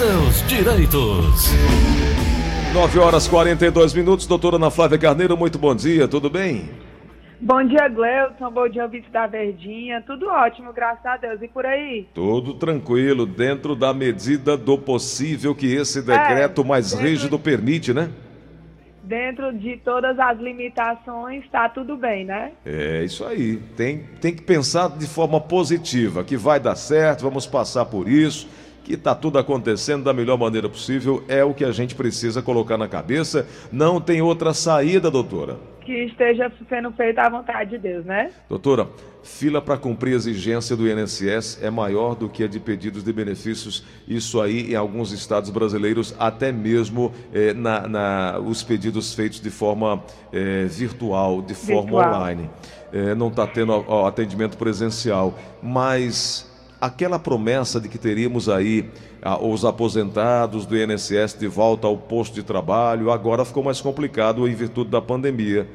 seus direitos. 9 horas 42 minutos, doutora Ana Flávia Carneiro, muito bom dia, tudo bem? Bom dia, Gleuton. Bom dia, ouvinte da Verdinha. Tudo ótimo, graças a Deus. E por aí? Tudo tranquilo, dentro da medida do possível que esse decreto é, mais rígido permite, né? Dentro de todas as limitações, está tudo bem, né? É isso aí. Tem, tem que pensar de forma positiva, que vai dar certo, vamos passar por isso que está tudo acontecendo da melhor maneira possível, é o que a gente precisa colocar na cabeça. Não tem outra saída, doutora. Que esteja sendo feita à vontade de Deus, né? Doutora, fila para cumprir a exigência do INSS é maior do que a de pedidos de benefícios. Isso aí em alguns estados brasileiros, até mesmo eh, na, na, os pedidos feitos de forma eh, virtual, de forma virtual. online. Eh, não está tendo ó, atendimento presencial. Mas aquela promessa de que teríamos aí ah, os aposentados do INSS de volta ao posto de trabalho, agora ficou mais complicado em virtude da pandemia.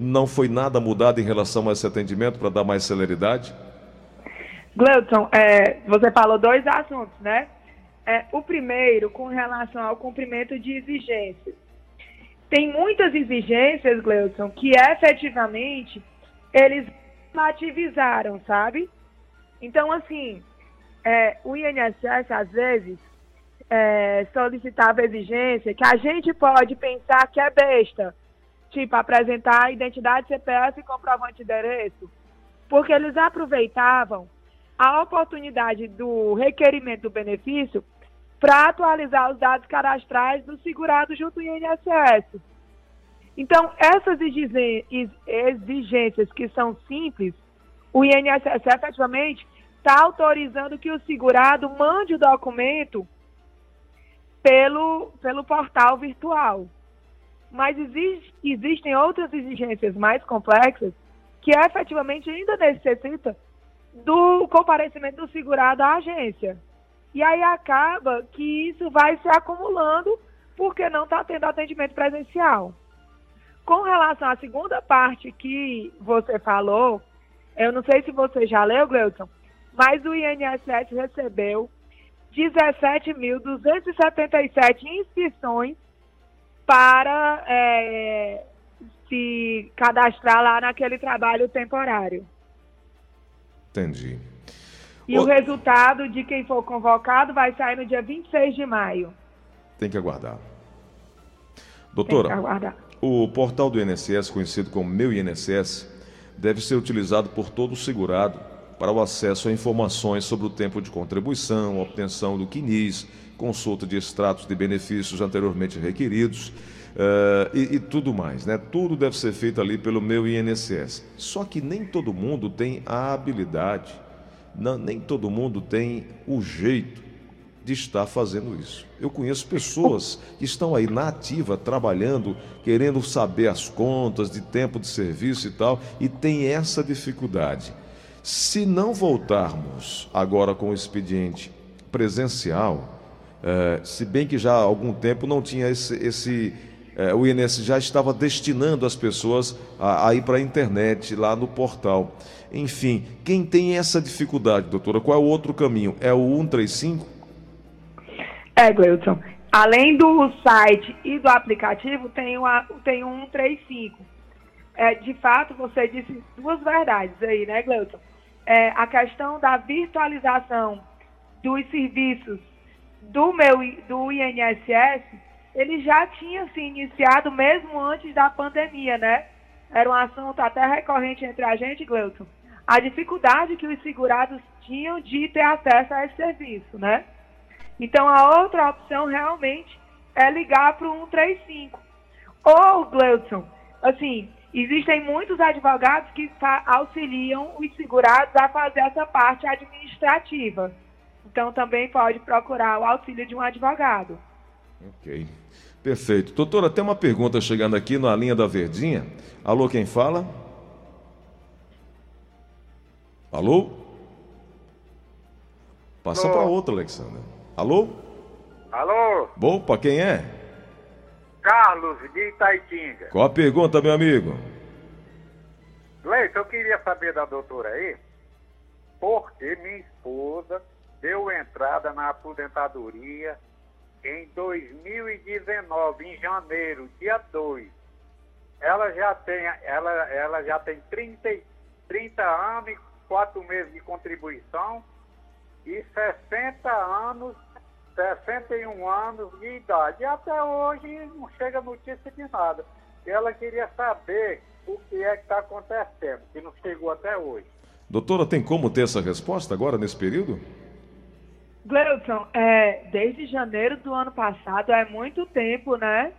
Não foi nada mudado em relação a esse atendimento para dar mais celeridade? Gleuton, é, você falou dois assuntos, né? É, o primeiro, com relação ao cumprimento de exigências. Tem muitas exigências, Gleuton, que efetivamente eles ativizaram, sabe? Então, assim, é, o INSS, às vezes, é, solicitava exigência que a gente pode pensar que é besta, tipo apresentar identidade CPF e comprovante de endereço, porque eles aproveitavam a oportunidade do requerimento do benefício para atualizar os dados cadastrais do segurado junto ao INSS. Então, essas exigências que são simples, o INSS efetivamente está autorizando que o segurado mande o documento pelo, pelo portal virtual. Mas existe, existem outras exigências mais complexas que efetivamente ainda necessita do comparecimento do segurado à agência. E aí acaba que isso vai se acumulando porque não está tendo atendimento presencial. Com relação à segunda parte que você falou, eu não sei se você já leu, Gleuton, mas o INSS recebeu 17.277 inscrições para é, se cadastrar lá naquele trabalho temporário. Entendi. E o... o resultado de quem for convocado vai sair no dia 26 de maio. Tem que aguardar. Doutora, que aguardar. o portal do INSS, conhecido como Meu INSS, deve ser utilizado por todo segurado para o acesso a informações sobre o tempo de contribuição, obtenção do quinis, consulta de extratos de benefícios anteriormente requeridos uh, e, e, tudo mais. Né? Tudo deve ser feito ali pelo meu INSS. Só que nem todo mundo tem a habilidade, não, nem todo mundo tem o jeito de estar fazendo isso. Eu conheço pessoas que estão aí na ativa, trabalhando, querendo saber as contas de tempo de serviço e tal, e tem essa dificuldade. Se não voltarmos agora com o expediente presencial, é, se bem que já há algum tempo não tinha esse. esse é, o INSS já estava destinando as pessoas a, a ir para a internet, lá no portal. Enfim, quem tem essa dificuldade, doutora, qual é o outro caminho? É o 135? É, Gleuton. Além do site e do aplicativo, tem, uma, tem um 135. É, de fato, você disse duas verdades aí, né, Gleuton? É, a questão da virtualização dos serviços do meu do INSS, ele já tinha se iniciado mesmo antes da pandemia, né? Era um assunto até recorrente entre a gente, Gleuton. A dificuldade que os segurados tinham de ter acesso a esse serviço, né? Então, a outra opção realmente é ligar para o 135. Ou, Gleuton, assim, Existem muitos advogados que auxiliam os segurados a fazer essa parte administrativa. Então também pode procurar o auxílio de um advogado. Ok. Perfeito. Doutora, tem uma pergunta chegando aqui na linha da Verdinha. Alô, quem fala? Alô? Passa para outra, Alexandre. Alô? Alô? Opa, quem é? Carlos de Itaitinga. Qual a pergunta, meu amigo? Leite, eu queria saber da doutora aí, porque minha esposa deu entrada na aposentadoria em 2019, em janeiro, dia 2. Ela já tem, ela, ela já tem 30, 30 anos e 4 meses de contribuição e 60 anos, 61 anos de idade. E até hoje não chega notícia de nada. Ela queria saber o que é que está acontecendo, que não chegou até hoje. Doutora, tem como ter essa resposta agora, nesse período? Gleudson, é, desde janeiro do ano passado, é muito tempo, né?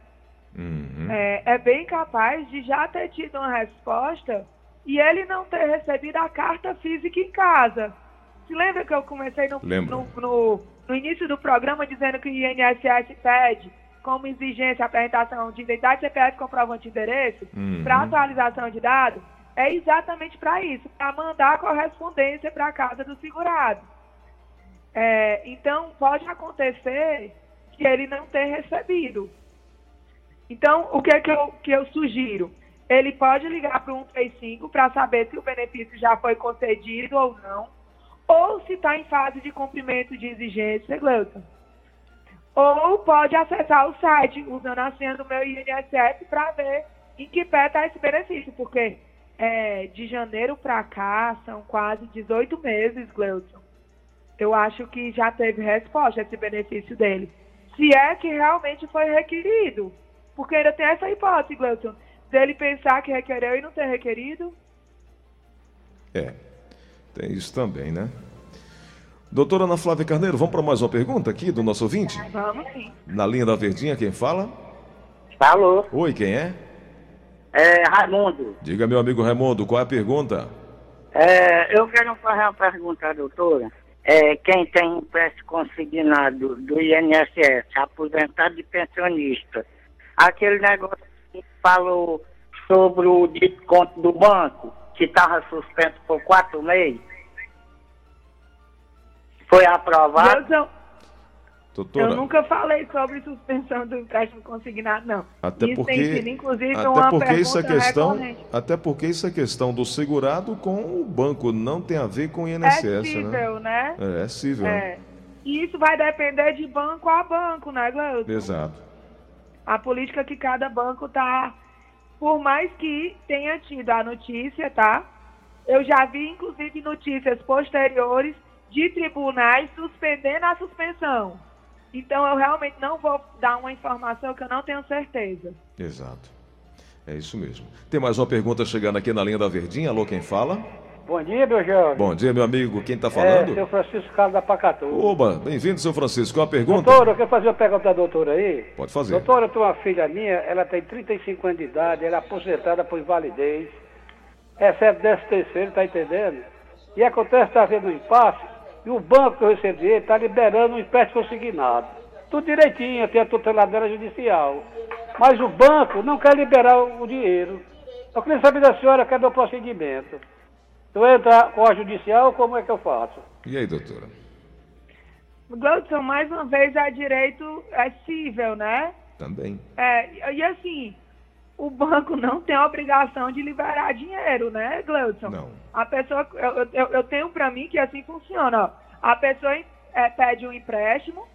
Uhum. É, é bem capaz de já ter tido uma resposta e ele não ter recebido a carta física em casa. Se lembra que eu comecei no, no, no, no início do programa dizendo que o INSS pede como exigência a apresentação de identidade CPF comprovante de endereço Uhum. para atualização de dados? É exatamente para isso, para mandar a correspondência para a casa do segurado. É, então, pode acontecer que ele não tenha recebido. Então, o que, é que, eu, que eu sugiro? Ele pode ligar para o 135 para saber se o benefício já foi concedido ou não, ou se está em fase de cumprimento de exigência, Gleuton. Ou pode acessar o site usando a senha do meu INSS para ver em que pé está esse benefício, porque é, de janeiro para cá são quase 18 meses, Gleuton. Eu acho que já teve resposta esse benefício dele. Se é que realmente foi requerido. Porque ainda tem essa hipótese, Gleuton, dele pensar que requereu e não ter requerido. É, tem isso também, né? Doutora Ana Flávia Carneiro, vamos para mais uma pergunta aqui do nosso ouvinte? Vamos sim. Na linha da Verdinha, quem fala? Alô, Oi, quem é? é Raimundo. Diga, meu amigo Raimundo, qual é a pergunta? É, eu quero fazer uma pergunta, doutora. É, quem tem empréstimo consignado do INSS, aposentado e pensionista, aquele negócio que falou sobre o desconto do banco, que estava suspenso por quatro meses, foi aprovado? Gleuton, Doutora, eu nunca falei sobre suspensão do empréstimo consignado, não. até isso porque, tem sido, inclusive, até uma porque isso é questão, recorrente. até porque isso é questão do segurado com o banco, não tem a ver com o INSS, É né? cível, né? É, é cível. né? É. E isso vai depender de banco a banco, né, Gleuton? Exato. a política que cada banco tá, por mais que tenha tido a notícia, tá? Eu já vi inclusive notícias posteriores de tribunais suspendendo a suspensão. Então eu realmente não vou dar uma informação que eu não tenho certeza. Exato. É isso mesmo. Tem mais uma pergunta chegando aqui na linha da Verdinha. Alô, quem fala? Bom dia, meu jovem. Bom dia, meu amigo. Quem está É, falando? seu Francisco Carlos da Pacatu. Oba, bem-vindo, seu Francisco. Qual a pergunta? Doutora, eu quero fazer uma pergunta da doutora aí. Pode fazer. Doutora, eu tenho uma filha minha, ela tem 35 anos de idade, ela é aposentada por invalidez, recebe 13 terceiro, tá entendendo? E acontece, está havendo um impasse, e o banco que eu recebi está liberando um empréstimo consignado. Tudo direitinho, tem a tuteladeira judicial. Mas o banco não quer liberar o o dinheiro. Eu queria saber da senhora cadê o procedimento. Eu vou entrar com a judicial, como é que eu faço? E aí, doutora? Gleudson, mais uma vez, é direito é cível, né? Também. É, e assim, o banco não tem a obrigação de liberar dinheiro, né, Gleudson? Não. A pessoa, eu, eu, eu tenho pra mim que assim funciona. ó. A pessoa é, pede um empréstimo,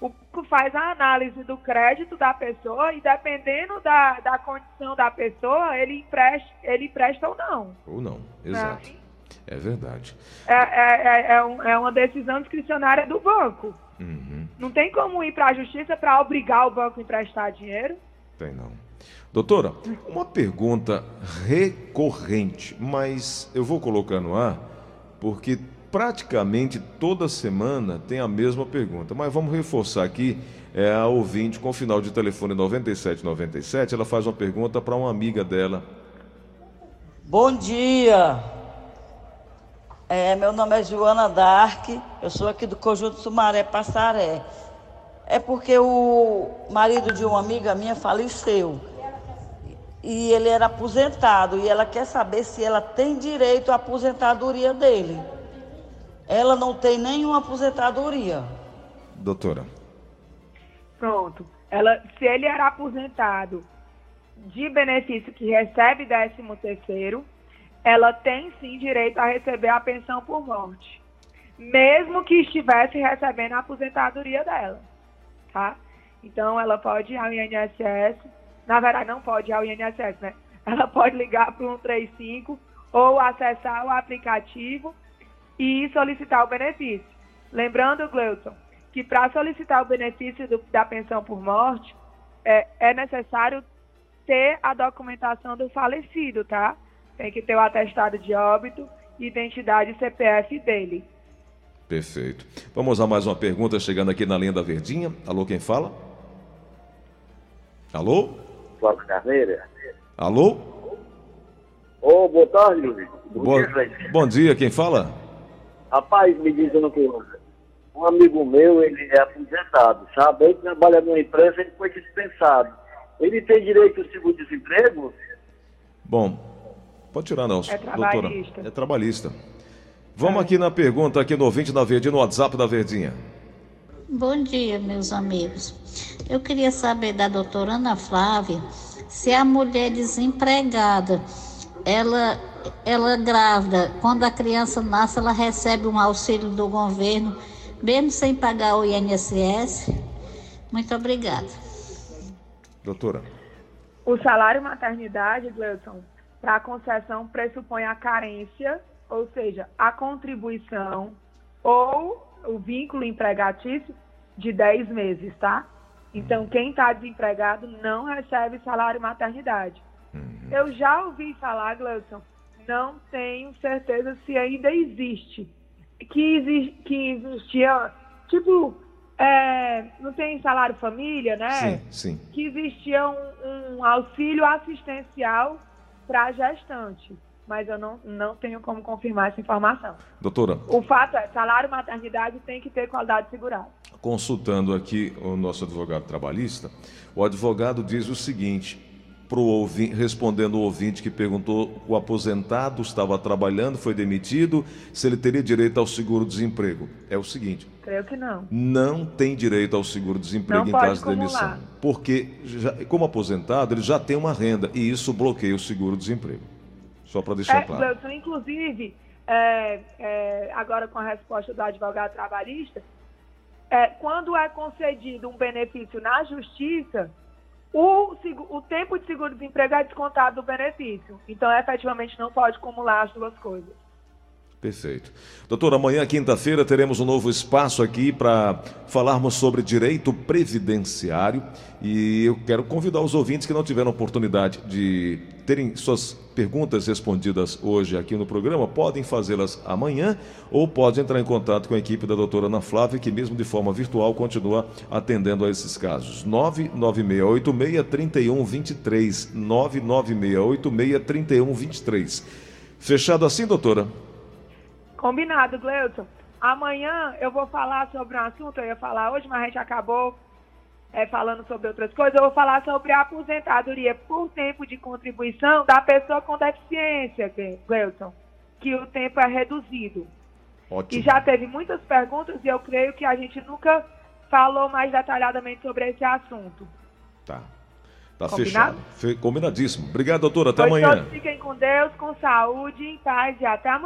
o banco faz a análise do crédito da pessoa e dependendo da, da condição da pessoa, ele empresta, ele empresta ou não. Ou não. Exato. É verdade. É, é, é, é um- é uma decisão discricionária do banco. Uhum. Não tem como ir para a justiça para obrigar o banco a emprestar dinheiro. Tem não. Doutora, uma pergunta recorrente, mas eu vou colocar no ar porque praticamente toda semana tem a mesma pergunta. Mas vamos reforçar aqui. É a ouvinte com final de telefone 9797. Ela faz uma pergunta para uma amiga dela. Bom dia. É, meu nome é Joana Dark, eu sou aqui do Conjunto Sumaré Passaré. É porque o marido de uma amiga minha faleceu. E ele era aposentado e ela quer saber se ela tem direito à aposentadoria dele. Ela não tem nenhuma aposentadoria. Doutora, Pronto. Ela, se ele era aposentado de benefício que recebe 13 terceiro, ela tem sim direito a receber a pensão por morte, mesmo que estivesse recebendo a aposentadoria dela, tá? Então, ela pode ir ao INSS, na verdade, não pode ir ao INSS, né? Ela pode ligar para o 135 ou acessar o aplicativo e solicitar o benefício. Lembrando, Gleuton, que para solicitar o benefício do, da pensão por morte, é, é necessário ter a documentação do falecido, tá? Tem que ter o atestado de óbito, identidade e CPF dele. Perfeito. Vamos a mais uma pergunta chegando aqui na linha da Verdinha. Alô, quem fala? Alô? Flávio Carneiro. Alô? Ô, oh, boa tarde, Luiz. Bom, bom, dia, bom dia, quem fala? Rapaz, me dizendo que um amigo meu, ele é aposentado, sabe? Ele trabalha numa empresa, ele foi dispensado. Ele tem direito ao seguro-desemprego? Bom, pode tirar não, é trabalhista. doutora. É trabalhista. Vamos é. aqui na pergunta aqui no ouvinte da Verdinha, no WhatsApp da Verdinha. Bom dia, meus amigos. Eu queria saber da doutora Ana Flávia se a mulher desempregada, ela, ela grávida, quando a criança nasce, ela recebe um auxílio do governo, mesmo sem pagar o INSS. Muito obrigada. Doutora. O salário maternidade, Gleuton, para a concessão pressupõe a carência, ou seja, a contribuição ou o vínculo empregatício de 10 meses, tá? Então, quem está desempregado não recebe salário maternidade. Uhum. Eu já ouvi falar, Gleudson, não tenho certeza se ainda existe, que, exi que existia, tipo, é, não tem salário família, né? Sim, sim. Que existia um, um auxílio assistencial para gestante mas eu não, não tenho como confirmar essa informação. Doutora. O fato é, salário maternidade tem que ter qualidade segurada. Consultando aqui o nosso advogado trabalhista, o advogado diz o seguinte, pro ouvinte, respondendo o ouvinte que perguntou, o aposentado estava trabalhando, foi demitido, se ele teria direito ao seguro-desemprego. É o seguinte. Creio que não. Não tem direito ao seguro-desemprego em caso de demissão. Porque, já, como aposentado, ele já tem uma renda e isso bloqueia o seguro-desemprego. Só para deixar é, claro. Inclusive, é, é, agora com a resposta do advogado trabalhista, é, quando é concedido um benefício na justiça, o, o tempo de seguro-desemprego é descontado do benefício. Então, efetivamente, não pode acumular as duas coisas. Perfeito. Doutor, amanhã, quinta-feira, teremos um novo espaço aqui para falarmos sobre direito previdenciário e eu quero convidar os ouvintes que não tiveram oportunidade de terem suas perguntas respondidas hoje aqui no programa, podem fazê-las amanhã ou pode entrar em contato com a equipe da doutora Ana Flávia, que mesmo de forma virtual continua atendendo a esses casos. 996863123, 996863123. Fechado assim, doutora? Combinado, Gleuton. Amanhã eu vou falar sobre um assunto, eu ia falar hoje, mas a gente acabou é, falando sobre outras coisas. Eu vou falar sobre a aposentadoria por tempo de contribuição da pessoa com deficiência, Gleuton, que o tempo é reduzido. Ótimo. E já teve muitas perguntas e eu creio que a gente nunca falou mais detalhadamente sobre esse assunto. Tá. Tá Combinado? fechado. Fe combinadíssimo. Obrigado, doutora. Até pois amanhã. Todos fiquem com Deus, com saúde, em paz e até amanhã.